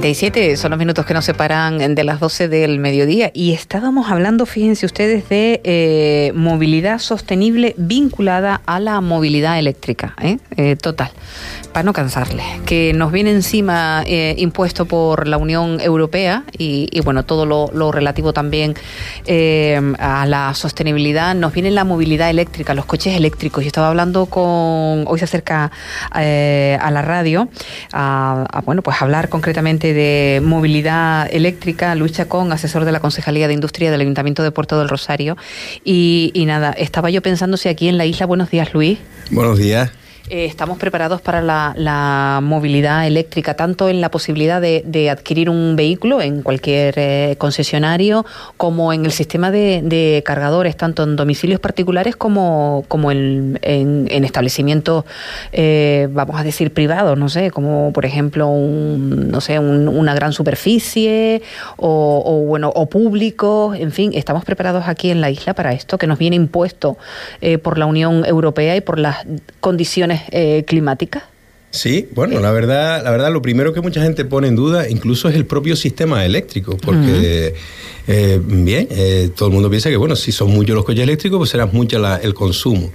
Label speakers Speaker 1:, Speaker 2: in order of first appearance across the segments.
Speaker 1: 37 son los minutos que nos separan de las 12 del mediodía y estábamos hablando, fíjense ustedes, de eh, movilidad sostenible vinculada a la movilidad eléctrica, ¿eh? Eh, total, para no cansarle, que nos viene encima impuesto por la Unión Europea y, bueno, todo lo, relativo también a la sostenibilidad, nos viene la movilidad eléctrica, los coches eléctricos. Yo estaba hablando con, hoy se acerca a la radio, a, bueno, pues hablar concretamente de movilidad eléctrica, Luis Chacón, asesor de la Concejalía de Industria del Ayuntamiento de Puerto del Rosario. Y, y nada, estaba yo pensando si aquí en la isla, buenos días Luis.
Speaker 2: Buenos días.
Speaker 1: Eh, estamos preparados para la, movilidad eléctrica, tanto en la posibilidad de, adquirir un vehículo en cualquier eh, concesionario, como en el sistema de, cargadores, tanto en domicilios particulares como, como en, establecimientos, eh, vamos a decir, privados, no sé, como por ejemplo un, no sé, una gran superficie o, bueno, o público, en fin, estamos preparados aquí en la isla para esto, que nos viene impuesto por la Unión Europea y por las condiciones eh, climáticas?
Speaker 2: Sí, bueno, la verdad, la verdad, lo primero que mucha gente pone en duda, incluso es el propio sistema eléctrico, porque eh, bien, eh, todo el mundo piensa que bueno, si son muchos los coches eléctricos, pues será mucho el consumo.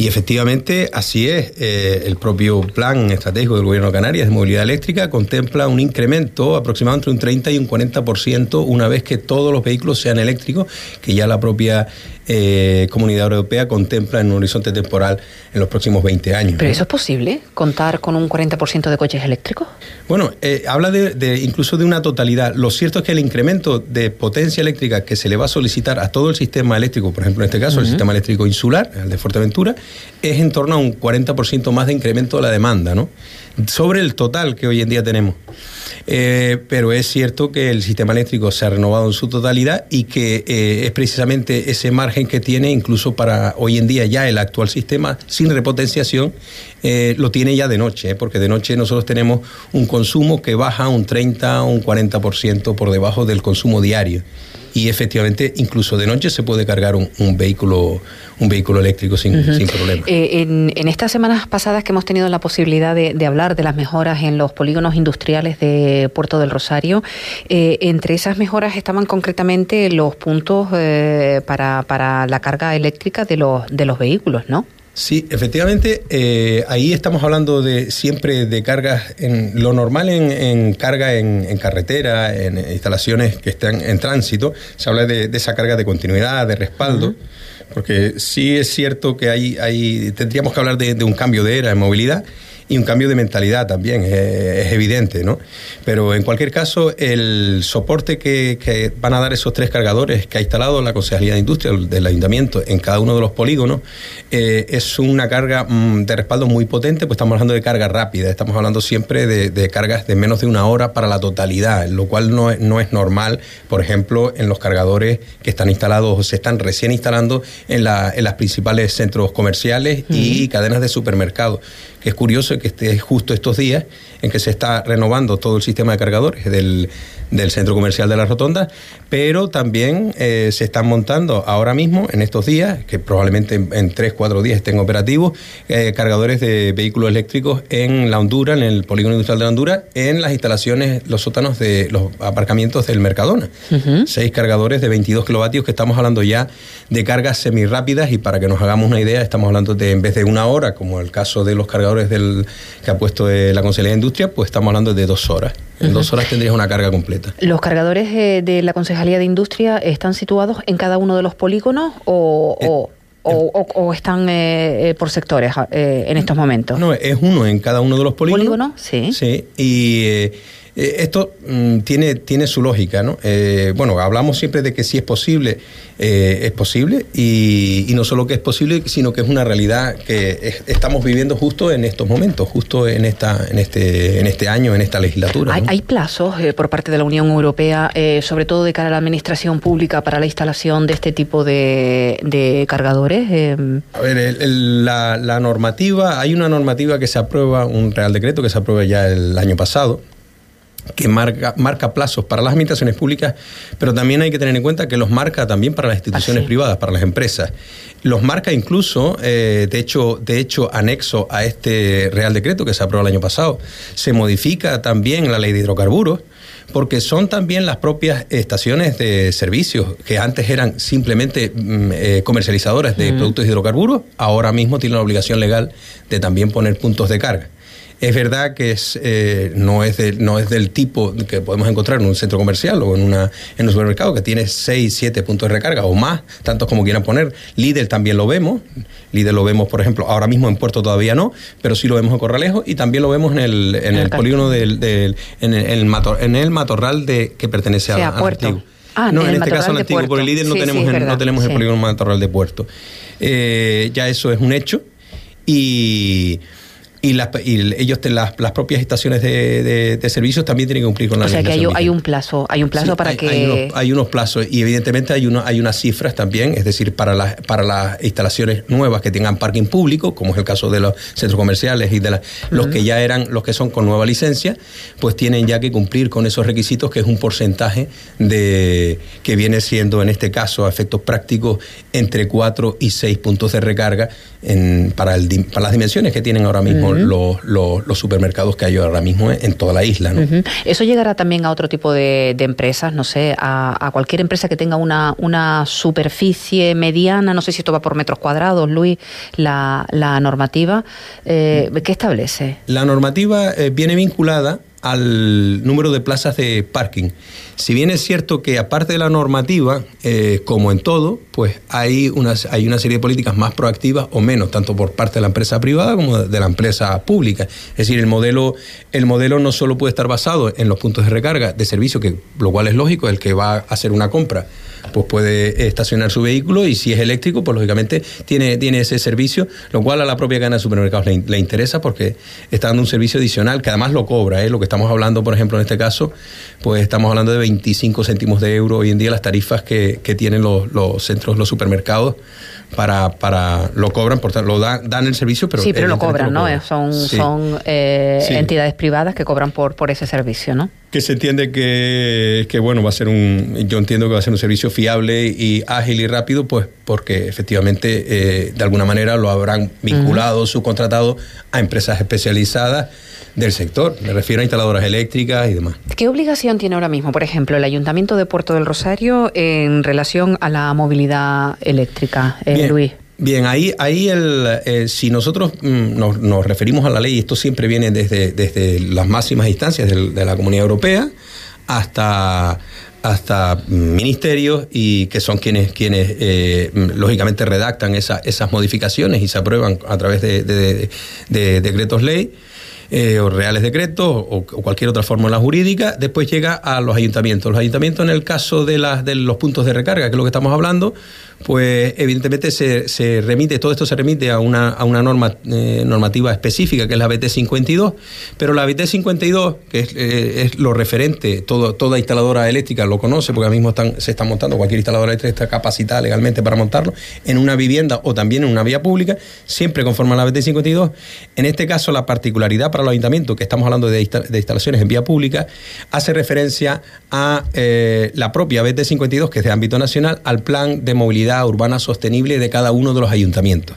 Speaker 2: Y efectivamente así es. Eh, el propio plan estratégico del Gobierno de Canarias de movilidad eléctrica contempla un incremento aproximadamente un 30 y un 40% una vez que todos los vehículos sean eléctricos, que ya la propia eh, Comunidad Europea contempla en un horizonte temporal en los próximos 20 años.
Speaker 1: ¿Pero eso es posible? ¿Contar con un 40% de coches eléctricos?
Speaker 2: Bueno, eh, habla de, incluso de una totalidad. Lo cierto es que el incremento de potencia eléctrica que se le va a solicitar a todo el sistema eléctrico, por ejemplo en este caso el sistema eléctrico insular, el de Fuerteventura, es en torno a un 40% más de incremento de la demanda, ¿no? Sobre el total que hoy en día tenemos. Eh, pero es cierto que el sistema eléctrico se ha renovado en su totalidad y que eh, es precisamente ese margen que tiene incluso para hoy en día ya el actual sistema sin repotenciación eh, lo tiene ya de noche, porque de noche nosotros tenemos un consumo que baja un 30 o un 40% por debajo del consumo diario y efectivamente incluso de noche se puede cargar un, vehículo un vehículo eléctrico sin, problema.
Speaker 1: Eh, en, estas semanas pasadas que hemos tenido la posibilidad de, hablar de las mejoras en los polígonos industriales de Puerto del Rosario, eh, entre esas mejoras estaban concretamente los puntos eh, para, para la carga eléctrica de los, de los vehículos, ¿no?
Speaker 2: Sí, efectivamente, eh, ahí estamos hablando de siempre de cargas, en lo normal en, carga en, carretera, en instalaciones que están en tránsito, se habla de, esa carga de continuidad, de respaldo, porque sí es cierto que hay, hay tendríamos que hablar de, de un cambio de era en movilidad y un cambio de mentalidad también, es, evidente, ¿no? Pero en cualquier caso, el soporte que, van a dar esos tres cargadores que ha instalado la Consejería de Industria del Ayuntamiento en cada uno de los polígonos eh, es una carga mm, de respaldo muy potente, pues estamos hablando de carga rápida, estamos hablando siempre de, cargas de menos de una hora para la totalidad, lo cual no, no es normal, por ejemplo, en los cargadores que están instalados o se están recién instalando en, la, en las principales centros comerciales y cadenas de supermercados que es curioso que esté justo estos días en que se está renovando todo el sistema de cargadores del, del centro comercial de la Rotonda, pero también eh, se están montando ahora mismo, en estos días, que probablemente en, tres, cuatro días estén operativos, eh, cargadores de vehículos eléctricos en la Honduras, en el polígono industrial de la Honduras, en las instalaciones, los sótanos de los aparcamientos del Mercadona. Seis cargadores de 22 kilovatios, que estamos hablando ya de cargas semirápidas y para que nos hagamos una idea, estamos hablando de en vez de una hora, como el caso de los cargadores del, que ha puesto eh, la Consejería de Industria, pues estamos hablando de dos horas. En dos horas tendrías una carga completa.
Speaker 1: ¿Los cargadores eh, de la Concejalía de Industria están situados en cada uno de los polígonos o, eh, están eh, por sectores en estos momentos?
Speaker 2: No, es uno en cada uno de los polígonos.
Speaker 1: ¿Polígono? Sí.
Speaker 2: Sí, y esto mm, tiene, tiene su lógica, ¿no? bueno, hablamos siempre de que si es posible eh, es posible y, no solo que es posible, sino que es una realidad que estamos viviendo justo en estos momentos, justo en esta en este en este año, en esta legislatura.
Speaker 1: ¿Hay, plazos eh, por parte de la Unión Europea, eh, sobre todo de cara a la administración pública, para la instalación de este tipo de, cargadores?
Speaker 2: A ver, la, la normativa, hay una normativa que se aprueba, un Real Decreto que se aprueba ya el año pasado, que marca, marca plazos para las administraciones públicas, pero también hay que tener en cuenta que los marca también para las instituciones privadas, para las empresas. Los marca incluso, eh, de, hecho, de hecho, anexo a este Real Decreto que se aprobó el año pasado, se modifica también la ley de hidrocarburos porque son también las propias estaciones de servicios que antes eran simplemente mm, eh, comercializadoras de productos de hidrocarburos, ahora mismo tienen la obligación legal de también poner puntos de carga. Es verdad que es, eh, no, es no es del tipo que podemos encontrar en un centro comercial o en, una, en un supermercado que tiene 6, 7 puntos de recarga o más, tantos como quieran poner. Lidl también lo vemos. Lidl lo vemos, por ejemplo, ahora mismo en Puerto todavía no, pero sí lo vemos en Corralejo y también lo vemos en el, en el, polígono del, del, en, el, en el matorral de, que pertenece a,
Speaker 1: Puerto.
Speaker 2: Ah, no, en, este caso al antiguo, por el líder no tenemos, el, no tenemos el polígono matorral de Puerto. Eh, ya eso es un hecho. Y y, las, ellos las, las, propias estaciones de, de, servicios también tienen que cumplir con la
Speaker 1: O sea que hay, hay, un plazo, hay un plazo para que
Speaker 2: hay unos, plazos y evidentemente hay uno, hay unas cifras también, es decir, para las para las instalaciones nuevas que tengan parking público, como es el caso de los centros comerciales y de los que ya eran los que son con nueva licencia, pues tienen ya que cumplir con esos requisitos que es un porcentaje de que viene siendo en este caso a efectos prácticos entre 4 y 6 puntos de recarga en, para, el, para las dimensiones que tienen ahora mismo los, los, supermercados que hay ahora mismo en toda la isla.
Speaker 1: ¿Eso llegará también a otro tipo de, empresas? No sé, a, cualquier empresa que tenga una, una superficie mediana, no sé si esto va por metros cuadrados, Luis, la, la normativa, eh, ¿qué establece?
Speaker 2: La normativa eh, viene vinculada al número de plazas de parking. Si bien es cierto que aparte de la normativa, eh, como en todo, pues hay una, hay una serie de políticas más proactivas o menos, tanto por parte de la empresa privada como de la empresa pública. Es decir, el modelo, el modelo no solo puede estar basado en los puntos de recarga de servicio, que lo cual es lógico, el que va a hacer una compra pues puede estacionar su vehículo y si es eléctrico, pues lógicamente tiene, tiene ese servicio, lo cual a la propia cadena de supermercados le, interesa porque está dando un servicio adicional que además lo cobra. ¿eh? Lo que estamos hablando, por ejemplo, en este caso, pues estamos hablando de 25 céntimos de euro hoy en día las tarifas que, que tienen los, los centros, los supermercados para, para lo cobran, por lo dan, dan el servicio, pero
Speaker 1: sí, pero lo cobran, ¿no? Son, son eh, entidades privadas que cobran por por ese servicio, ¿no?
Speaker 2: Que se entiende que, que bueno va a ser un, yo entiendo que va a ser un servicio fiable y ágil y rápido, pues porque efectivamente eh, de alguna manera lo habrán vinculado, subcontratado a empresas especializadas del sector. Me refiero a instaladoras eléctricas y demás.
Speaker 1: ¿Qué obligación tiene ahora mismo, por ejemplo, el Ayuntamiento de Puerto del Rosario en relación a la movilidad eléctrica, eh, Luis?
Speaker 2: Bien, ahí, ahí el, eh, si nosotros mm, nos, referimos a la ley, esto siempre viene desde, desde las máximas instancias de, la Comunidad Europea hasta hasta ministerios y que son quienes quienes eh, lógicamente redactan esas modificaciones y se aprueban a través de, de decretos ley. Eh, o reales decretos o, cualquier otra fórmula jurídica, después llega a los ayuntamientos. Los ayuntamientos, en el caso de, las, de los puntos de recarga, que es lo que estamos hablando, pues evidentemente se, se remite, todo esto se remite a una, a una norma, eh, normativa específica, que es la BT 52, pero la BT 52, que es, eh, es lo referente, todo, toda instaladora eléctrica lo conoce, porque ahora mismo se está montando, cualquier instaladora eléctrica está capacitada legalmente para montarlo, en una vivienda o también en una vía pública, siempre conforme a la BT 52. En este caso, la particularidad para los ayuntamientos, que estamos hablando de, instalaciones en vía pública, hace referencia a eh, la propia BT52, que es de ámbito nacional, al plan de movilidad urbana sostenible de cada uno de los ayuntamientos.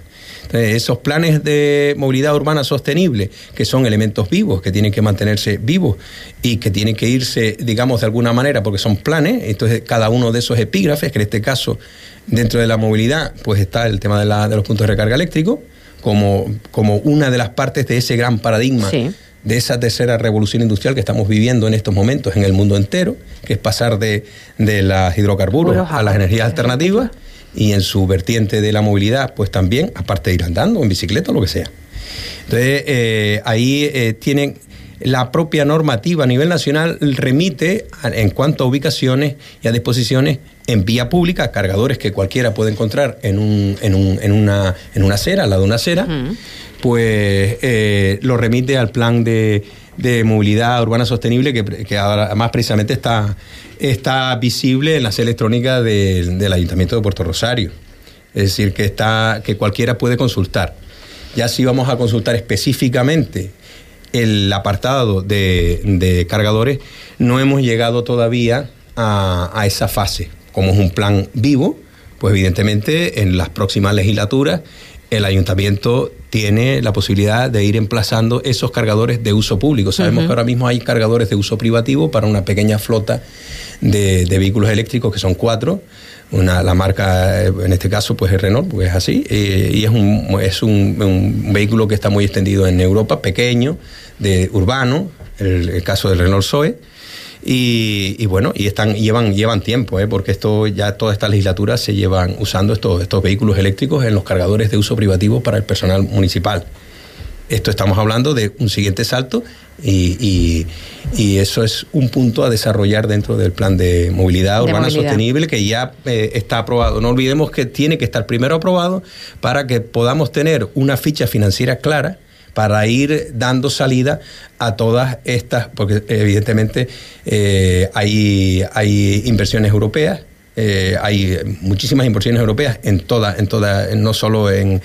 Speaker 2: esos planes de movilidad urbana sostenible, que son elementos vivos, que tienen que mantenerse vivos y que tienen que irse, digamos, de alguna manera, porque son planes, entonces cada uno de esos epígrafes, que en este caso, dentro de la movilidad, pues está el tema de, la, de los puntos de recarga eléctrico, como, como una de las partes de ese gran paradigma. de esa tercera revolución industrial que estamos viviendo en estos momentos en el mundo entero, que es pasar de, de las hidrocarburos a las energías alternativas y en su vertiente de la movilidad, pues también, aparte de ir andando, en bicicleta o lo que sea. Entonces, eh, ahí eh, tienen la propia normativa a nivel nacional remite en cuanto a ubicaciones y a disposiciones en vía pública, cargadores que cualquiera puede encontrar en, un, en, un, en, una, en una acera, al lado de una acera, pues eh, lo remite al plan de, movilidad urbana sostenible que, que, además precisamente está, está visible en las electrónicas del Ayuntamiento de Puerto Rosario. Es decir, que, está, que cualquiera puede consultar. Ya si vamos a consultar específicamente el apartado de, cargadores, no hemos llegado todavía a, esa fase. Como es un plan vivo, pues evidentemente en las próximas legislaturas el ayuntamiento tiene la posibilidad de ir emplazando esos cargadores de uso público. Sabemos que ahora mismo hay cargadores de uso privativo para una pequeña flota de, vehículos eléctricos, que son cuatro. Una, la marca, en este caso, pues es Renault, porque es así, eh, y es, un, es un, vehículo que está muy extendido en Europa, pequeño, de urbano, el, el caso del Renault Zoe y, bueno, y están, llevan, llevan tiempo, ¿eh? porque esto ya toda esta legislatura se llevan usando estos, estos vehículos eléctricos en los cargadores de uso privativo para el personal municipal. Esto estamos hablando de un siguiente salto y, y, eso es un punto a desarrollar dentro del plan de movilidad urbana sostenible que ya eh, está aprobado. No olvidemos que tiene que estar primero aprobado para que podamos tener una ficha financiera clara para ir dando salida a todas estas, porque evidentemente eh, hay, hay inversiones europeas eh, hay muchísimas inversiones europeas en toda, en toda, no solo en,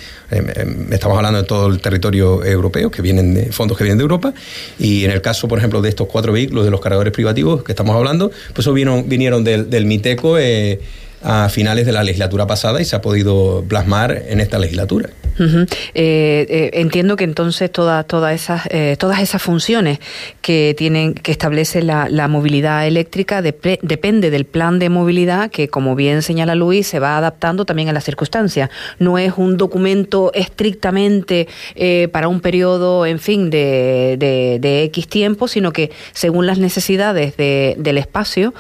Speaker 2: estamos hablando de todo el territorio europeo, que vienen de fondos que vienen de Europa, y en el caso, por ejemplo, de estos cuatro vehículos de los cargadores privativos que estamos hablando, pues eso vinieron del, del MITECO. Eh, a finales de la legislatura pasada y se ha podido plasmar en esta legislatura.
Speaker 1: Eh, eh, entiendo que entonces todas todas esas eh, todas esas funciones que tienen que establece la, movilidad eléctrica depende del plan de movilidad que como bien señala Luis se va adaptando también a las circunstancias. No es un documento estrictamente para un periodo, en fin, de, de, X tiempo, sino que según las necesidades del espacio,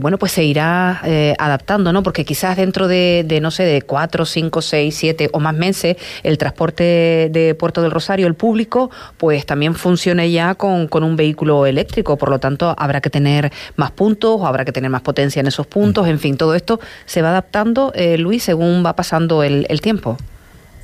Speaker 1: bueno, pues se irá adaptando ¿no? Porque quizás dentro de, no sé, de cuatro, cinco, seis, siete o más meses, el transporte de Puerto del Rosario, el público, pues también funcione ya con, un vehículo eléctrico. Por lo tanto, habrá que tener más puntos, o habrá que tener más potencia en esos puntos. En fin, todo esto se va adaptando, eh, Luis, según va pasando el, el tiempo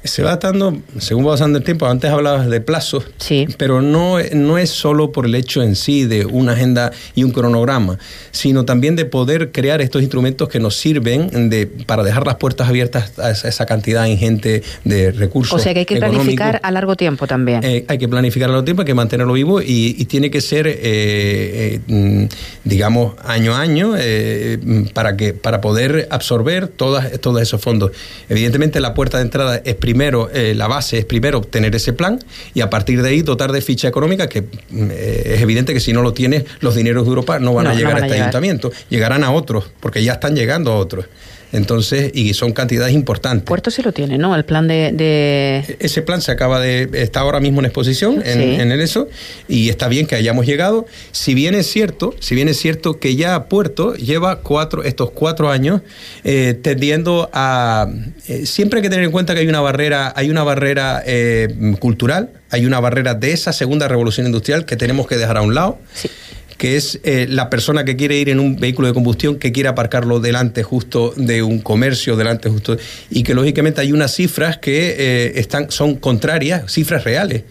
Speaker 2: se va dando, según va pasando el tiempo, antes hablabas de plazos,
Speaker 1: sí.
Speaker 2: pero no, no es solo por el hecho en sí de una agenda y un cronograma, sino también de poder crear estos instrumentos que nos sirven de, para dejar las puertas abiertas a esa, cantidad ingente de recursos.
Speaker 1: O sea que hay que planificar a largo tiempo también.
Speaker 2: Eh, hay que planificar a largo tiempo, hay que mantenerlo vivo y, tiene que ser, eh, eh, mm, digamos, año a año para, que, para poder absorber todas, todos esos fondos. Evidentemente la puerta de entrada es primero primero, eh, la base es primero obtener ese plan y a partir de ahí dotar de ficha económica, que mm, eh, es evidente que si no lo tienes, los dineros de Europa no van a llegar a este ayuntamiento, llegarán a otros, porque ya están llegando a otros. Entonces, y son cantidades importantes.
Speaker 1: Puerto sí lo tiene, ¿no? El plan de,
Speaker 2: Ese plan se acaba de... está ahora mismo en exposición en, el ESO y está bien que hayamos llegado. Si bien es cierto, si bien es cierto que ya Puerto lleva cuatro, estos cuatro años eh, tendiendo a... Eh, siempre hay que tener en cuenta que hay una barrera, hay una barrera eh, cultural, hay una barrera de esa segunda revolución industrial que tenemos que dejar a un lado. Sí que es eh, la persona que quiere ir en un vehículo de combustión, que quiere aparcarlo delante justo de un comercio, delante justo, y que lógicamente hay unas cifras que eh, están, son contrarias, cifras reales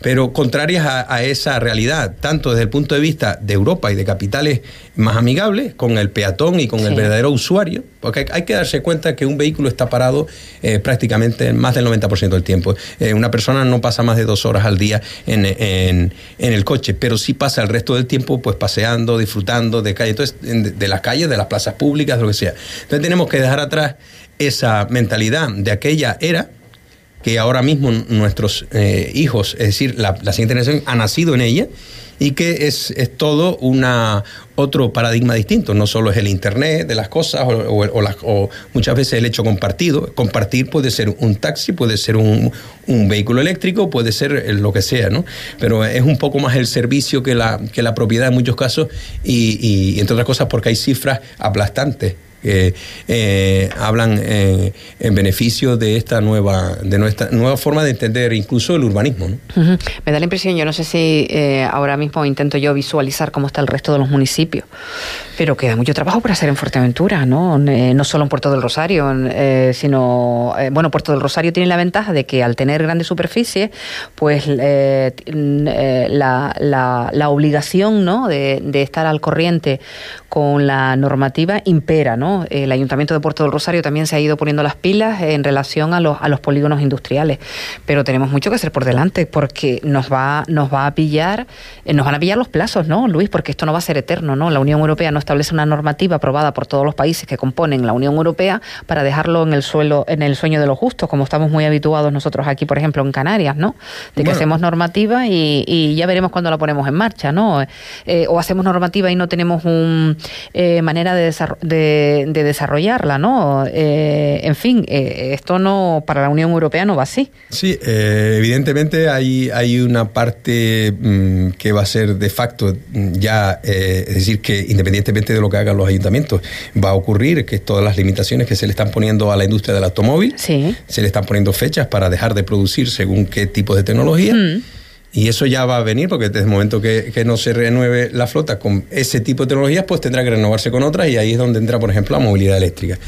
Speaker 2: pero contrarias a, esa realidad, tanto desde el punto de vista de Europa y de capitales más amigables, con el peatón y con el verdadero usuario, porque hay que darse cuenta que un vehículo está parado eh, prácticamente más del 90% del tiempo. Eh, una persona no pasa más de dos horas al día en, en, el coche, pero sí pasa el resto del tiempo pues paseando, disfrutando de calle, entonces, de las calles, de las plazas públicas, de lo que sea. Entonces tenemos que dejar atrás esa mentalidad de aquella era que ahora mismo nuestros eh, hijos, es decir, la, siguiente generación ha nacido en ella y que es, es, todo una otro paradigma distinto. No solo es el Internet de las cosas o, muchas veces el hecho compartido. Compartir puede ser un taxi, puede ser un, un, vehículo eléctrico, puede ser lo que sea, ¿no? Pero es un poco más el servicio que la, que la propiedad en muchos casos y, y entre otras cosas porque hay cifras aplastantes que eh, hablan eh, en beneficio de esta nueva de nuestra nueva forma de entender incluso el urbanismo.
Speaker 1: Me da la impresión, yo no sé si eh, ahora mismo intento yo visualizar cómo está el resto de los municipios, pero queda mucho trabajo por hacer en Fuerteventura, ¿no? no solo en Puerto del Rosario, sino, bueno, Puerto del Rosario tiene la ventaja de que al tener grandes superficies, pues la, la, la, obligación ¿no? de estar al corriente con la normativa impera, ¿no? ¿No? El Ayuntamiento de Puerto del Rosario también se ha ido poniendo las pilas en relación a los, a los polígonos industriales, pero tenemos mucho que hacer por delante porque nos va, nos va a pillar, eh, nos van a pillar los plazos, ¿no, Luis? Porque esto no va a ser eterno, ¿no? La Unión Europea no establece una normativa aprobada por todos los países que componen la Unión Europea para dejarlo en el suelo, en el sueño de los justos, como estamos muy habituados nosotros aquí, por ejemplo, en Canarias, ¿no? De que hacemos normativa y, ya veremos cuándo la ponemos en marcha, ¿no? Eh, o hacemos normativa y no tenemos una eh, manera de, de, desarrollarla, ¿no? Eh, en fin, esto no para la Unión Europea no va así.
Speaker 2: Sí, evidentemente hay, hay una parte mm, que va a ser de facto mm, ya, es decir, que independientemente de lo que hagan los ayuntamientos, va a ocurrir que todas las limitaciones que se le están poniendo a la industria del automóvil, se le están poniendo fechas para dejar de producir según qué tipo de tecnología. Mm. Y eso ya va a venir porque desde el momento que, que, no se renueve la flota con ese tipo de tecnologías, pues tendrá que renovarse con otras y ahí es donde entra, por ejemplo, la movilidad eléctrica.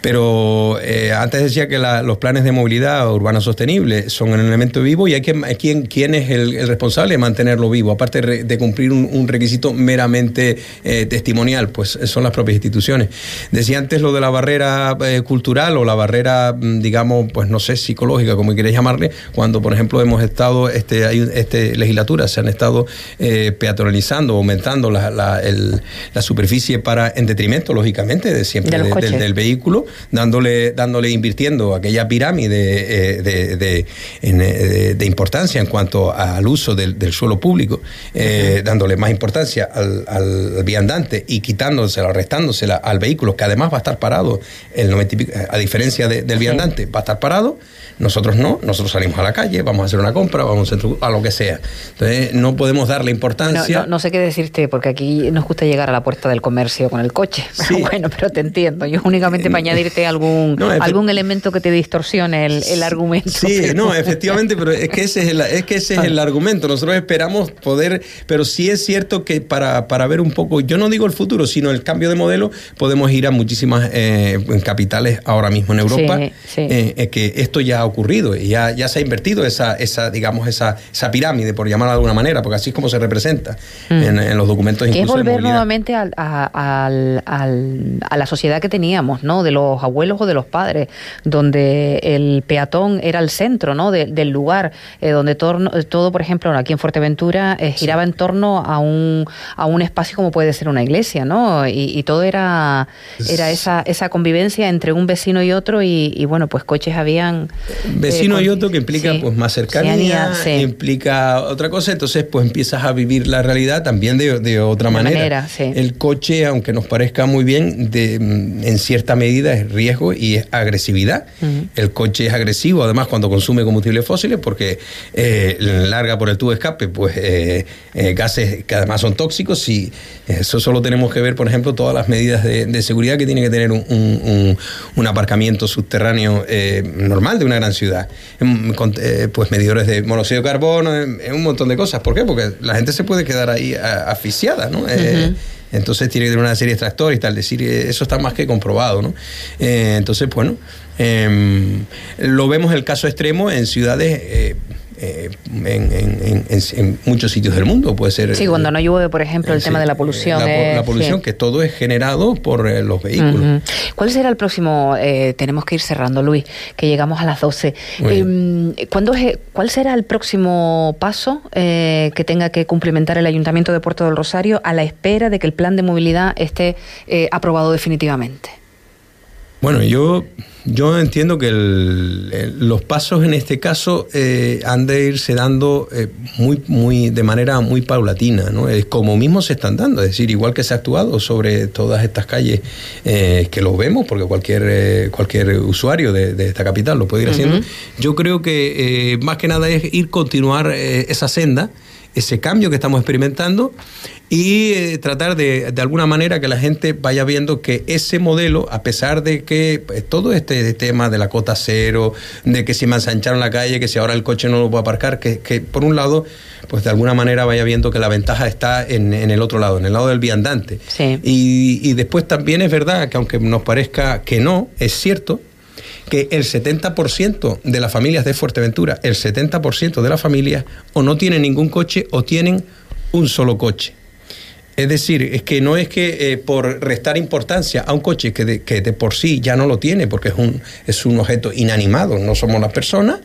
Speaker 2: Pero eh, antes decía que los planes de movilidad urbana sostenible son un elemento vivo y hay que quién, quién es el, responsable de mantenerlo vivo, aparte de cumplir un, requisito meramente eh, testimonial, pues son las propias instituciones. Decía antes lo de la barrera eh, cultural o la barrera, mm, digamos, pues no sé, psicológica, como queréis llamarle, cuando por ejemplo hemos estado, este, hay, este legislatura, se han estado peatonalizando, aumentando la, la, superficie para, en detrimento, lógicamente, de siempre del vehículo dándole, dándole invirtiendo aquella pirámide eh, eh, de, importancia en cuanto al uso del, suelo público, eh, dándole más importancia al, viandante y quitándosela, restándosela al vehículo, que además va a estar parado, el a diferencia del viandante, va a estar parado nosotros no, nosotros salimos a la calle, vamos a hacer una compra, vamos a, a lo que sea. Entonces, no podemos darle importancia.
Speaker 1: No, sé qué decirte, porque aquí nos gusta llegar a la puerta del comercio con el coche. bueno, pero te entiendo. Yo únicamente para añadirte algún, algún elemento que te distorsione el, argumento.
Speaker 2: Sí, no, efectivamente, pero es que ese es el, es que ese es el argumento. Nosotros esperamos poder, pero sí es cierto que para, para ver un poco, yo no digo el futuro, sino el cambio de modelo, podemos ir a muchísimas eh, capitales ahora mismo en Europa, eh, que esto ya ocurrido y ya, ya se ha invertido esa, esa digamos, esa, esa pirámide, por llamarla de alguna manera, porque así es como se representa mm. en, los documentos.
Speaker 1: Que es volver nuevamente a, a, la sociedad que teníamos, ¿no? De los abuelos o de los padres, donde el peatón era el centro, ¿no? del lugar, eh, donde todo, todo, por ejemplo, aquí en Fuerteventura eh, giraba en torno a un, a un espacio como puede ser una iglesia, ¿no? Y, todo era, era esa, esa convivencia entre un vecino y otro y, y bueno, pues coches habían
Speaker 2: Vecino y otro que implica pues más cercanía, implica otra cosa, entonces pues empiezas a vivir la realidad también de, otra manera. el coche, aunque nos parezca muy bien, de, mm, en cierta medida es riesgo y es agresividad. El coche es agresivo, además cuando consume combustibles fósiles, porque eh, larga por el tubo de escape pues eh, eh, gases que además son tóxicos y eso solo tenemos que ver, por ejemplo, todas las medidas de, seguridad que tiene que tener un, un aparcamiento subterráneo normal de una gran ciudad. Eh, pues medidores de monóxido de carbono, un montón de cosas. ¿Por qué? Porque la gente se puede quedar ahí asfixiada, ¿no? Eh, entonces tiene que tener una serie de extractores y tal, decir, eh, eso está más que comprobado, ¿no? entonces, bueno, em, lo vemos el caso extremo en ciudades eh, en, muchos sitios del mundo. Puede ser.
Speaker 1: Sí, cuando no llueve, por ejemplo, el tema de la polución.
Speaker 2: La, polución, que todo es generado por eh, los vehículos.
Speaker 1: ¿Cuál será el próximo? Eh, tenemos que ir cerrando, Luis, que llegamos a las 12. Em, ¿cuándo ¿Cuál será el próximo paso que tenga que cumplimentar el Ayuntamiento de Puerto del Rosario a la espera de que el plan de movilidad esté aprobado definitivamente?
Speaker 2: Bueno, yo, yo entiendo que los pasos en este caso eh, han de irse dando eh, muy, muy, de manera muy paulatina, ¿no? Es como mismo se están dando, es decir, igual que se ha actuado sobre todas estas calles eh, que lo vemos, porque cualquier, cualquier usuario de, esta capital lo puede ir haciendo. Yo creo que más que nada es ir continuar esa senda ese cambio que estamos experimentando y eh, tratar de, de alguna manera que la gente vaya viendo que ese modelo, a pesar de que pues, todo este tema de la cota cero, de que si me ensancharon la calle, que si ahora el coche no lo puedo aparcar, que, que por un lado, pues de alguna manera vaya viendo que la ventaja está en, en el otro lado, en el lado del viandante. Y, y después también es verdad que aunque nos parezca que no, es cierto que el 70% de las familias de Fuerteventura, el 70% de las familias o no tienen ningún coche o tienen un solo coche. Es decir, es que no es que eh, por restar importancia a un coche que de, que de, por sí ya no lo tiene, porque es un, es un objeto inanimado, no somos las personas,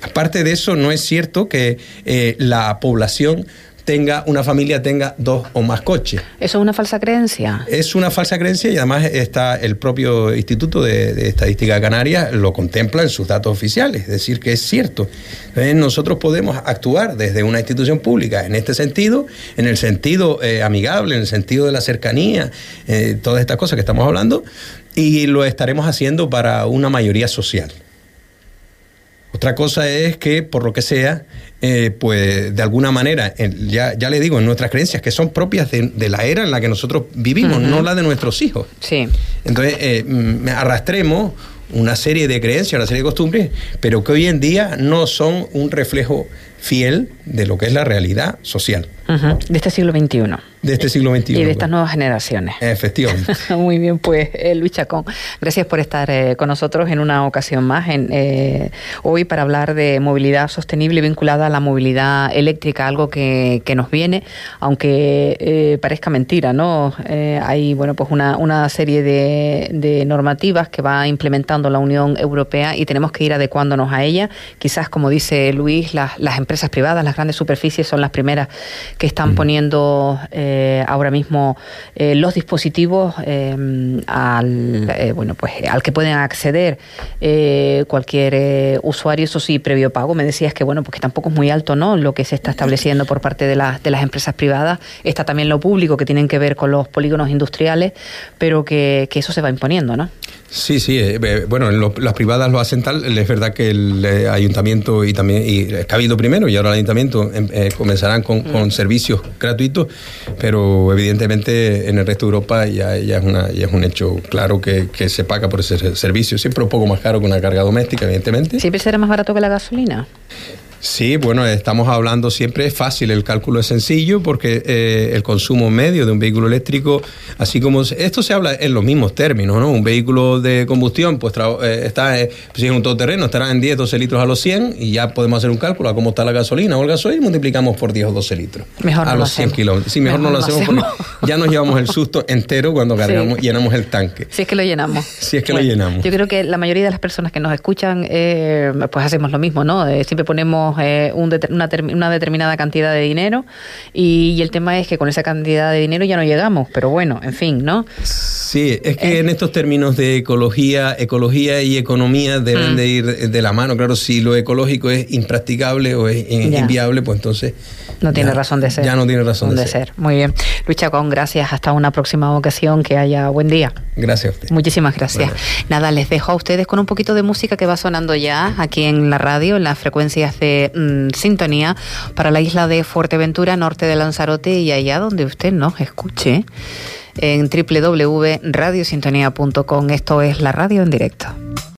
Speaker 2: aparte de eso, no es cierto que eh, la población tenga una familia tenga dos o más coches.
Speaker 1: ¿Eso es una falsa creencia?
Speaker 2: Es una falsa creencia y además está el propio Instituto de, Estadística de Canarias lo contempla en sus datos oficiales, es decir, que es cierto. nosotros podemos actuar desde una institución pública en este sentido, en el sentido eh, amigable, en el sentido de la cercanía, eh, todas estas cosas que estamos hablando, y lo estaremos haciendo para una mayoría social. Otra cosa es que, por lo que sea, eh, pues de alguna manera, ya, ya le digo, en nuestras creencias que son propias de, la era en la que nosotros vivimos, no la de nuestros hijos.
Speaker 1: Sí.
Speaker 2: Entonces, eh, arrastremos una serie de creencias, una serie de costumbres, pero que hoy en día no son un reflejo fiel de lo que es la realidad social.
Speaker 1: De este siglo XXI.
Speaker 2: De este siglo XXI.
Speaker 1: Y de estas nuevas generaciones.
Speaker 2: Efectivamente.
Speaker 1: Muy bien, pues eh, Luis Chacón, gracias por estar eh, con nosotros en una ocasión más, en, eh, hoy para hablar de movilidad sostenible vinculada a la movilidad eléctrica, algo que, que nos viene, aunque parezca mentira, ¿no? hay, bueno, pues una, una serie de, de normativas que va implementando la Unión Europea y tenemos que ir adecuándonos a ella. Quizás, como dice Luis, las, las empresas privadas, las grandes superficies son las primeras que están poniendo eh, ahora mismo eh, los dispositivos eh, al bueno pues al que pueden acceder cualquier usuario, eso sí, previo pago. Me decías que bueno, porque tampoco es muy alto, ¿no? Lo que se está estableciendo por parte de, las de las empresas privadas. Está también lo público que tienen que ver con los polígonos industriales, pero que, que eso se va imponiendo, ¿no?
Speaker 2: Sí, sí. bueno, las privadas lo hacen tal. Es verdad que el ayuntamiento y también y Cabildo primero y ahora el ayuntamiento em, comenzarán con, con servicios gratuitos, pero evidentemente en el resto de Europa ya, ya, es, una, ya es un hecho claro que, que, se paga por ese servicio. Siempre un poco más caro que una carga doméstica, evidentemente.
Speaker 1: ¿Siempre será más barato que la gasolina?
Speaker 2: Sí, bueno, estamos hablando siempre, es fácil, el cálculo es sencillo porque eh, el consumo medio de un vehículo eléctrico, así como esto se habla en los mismos términos, ¿no? Un vehículo de combustión, pues eh, está, eh, si es un todoterreno, estará en 10, 12 litros a los 100 y ya podemos hacer un cálculo a cómo está la gasolina o el gasoil y multiplicamos por 10 o 12 litros.
Speaker 1: Mejor
Speaker 2: a
Speaker 1: los
Speaker 2: 100 kilómetros. Sí, mejor, no lo hacemos, porque ya nos llevamos el susto entero cuando cargamos, llenamos el tanque.
Speaker 1: Si es que lo llenamos.
Speaker 2: Si es que lo llenamos.
Speaker 1: Yo creo que la mayoría de las personas que nos escuchan, pues hacemos lo mismo, ¿no? siempre ponemos un una, determinada cantidad de dinero y, el tema es que con esa cantidad de dinero ya no llegamos, pero bueno, en fin, ¿no?
Speaker 2: Sí, es que en estos términos de ecología, ecología y economía deben mm. de ir de la mano. Claro, si lo ecológico es impracticable o es inviable, pues entonces...
Speaker 1: No tiene razón de ser.
Speaker 2: Ya no tiene razón
Speaker 1: de, ser. Muy bien. Luis Chacón, gracias. Hasta una próxima ocasión. Que haya buen día.
Speaker 2: Gracias a usted.
Speaker 1: Muchísimas gracias. Nada, les dejo a ustedes con un poquito de música que va sonando ya aquí en la radio, en las frecuencias de mm, sintonía para la isla de Fuerteventura, norte de Lanzarote y allá donde usted nos escuche en www.radiosintonía.com. Esto es la radio en directo.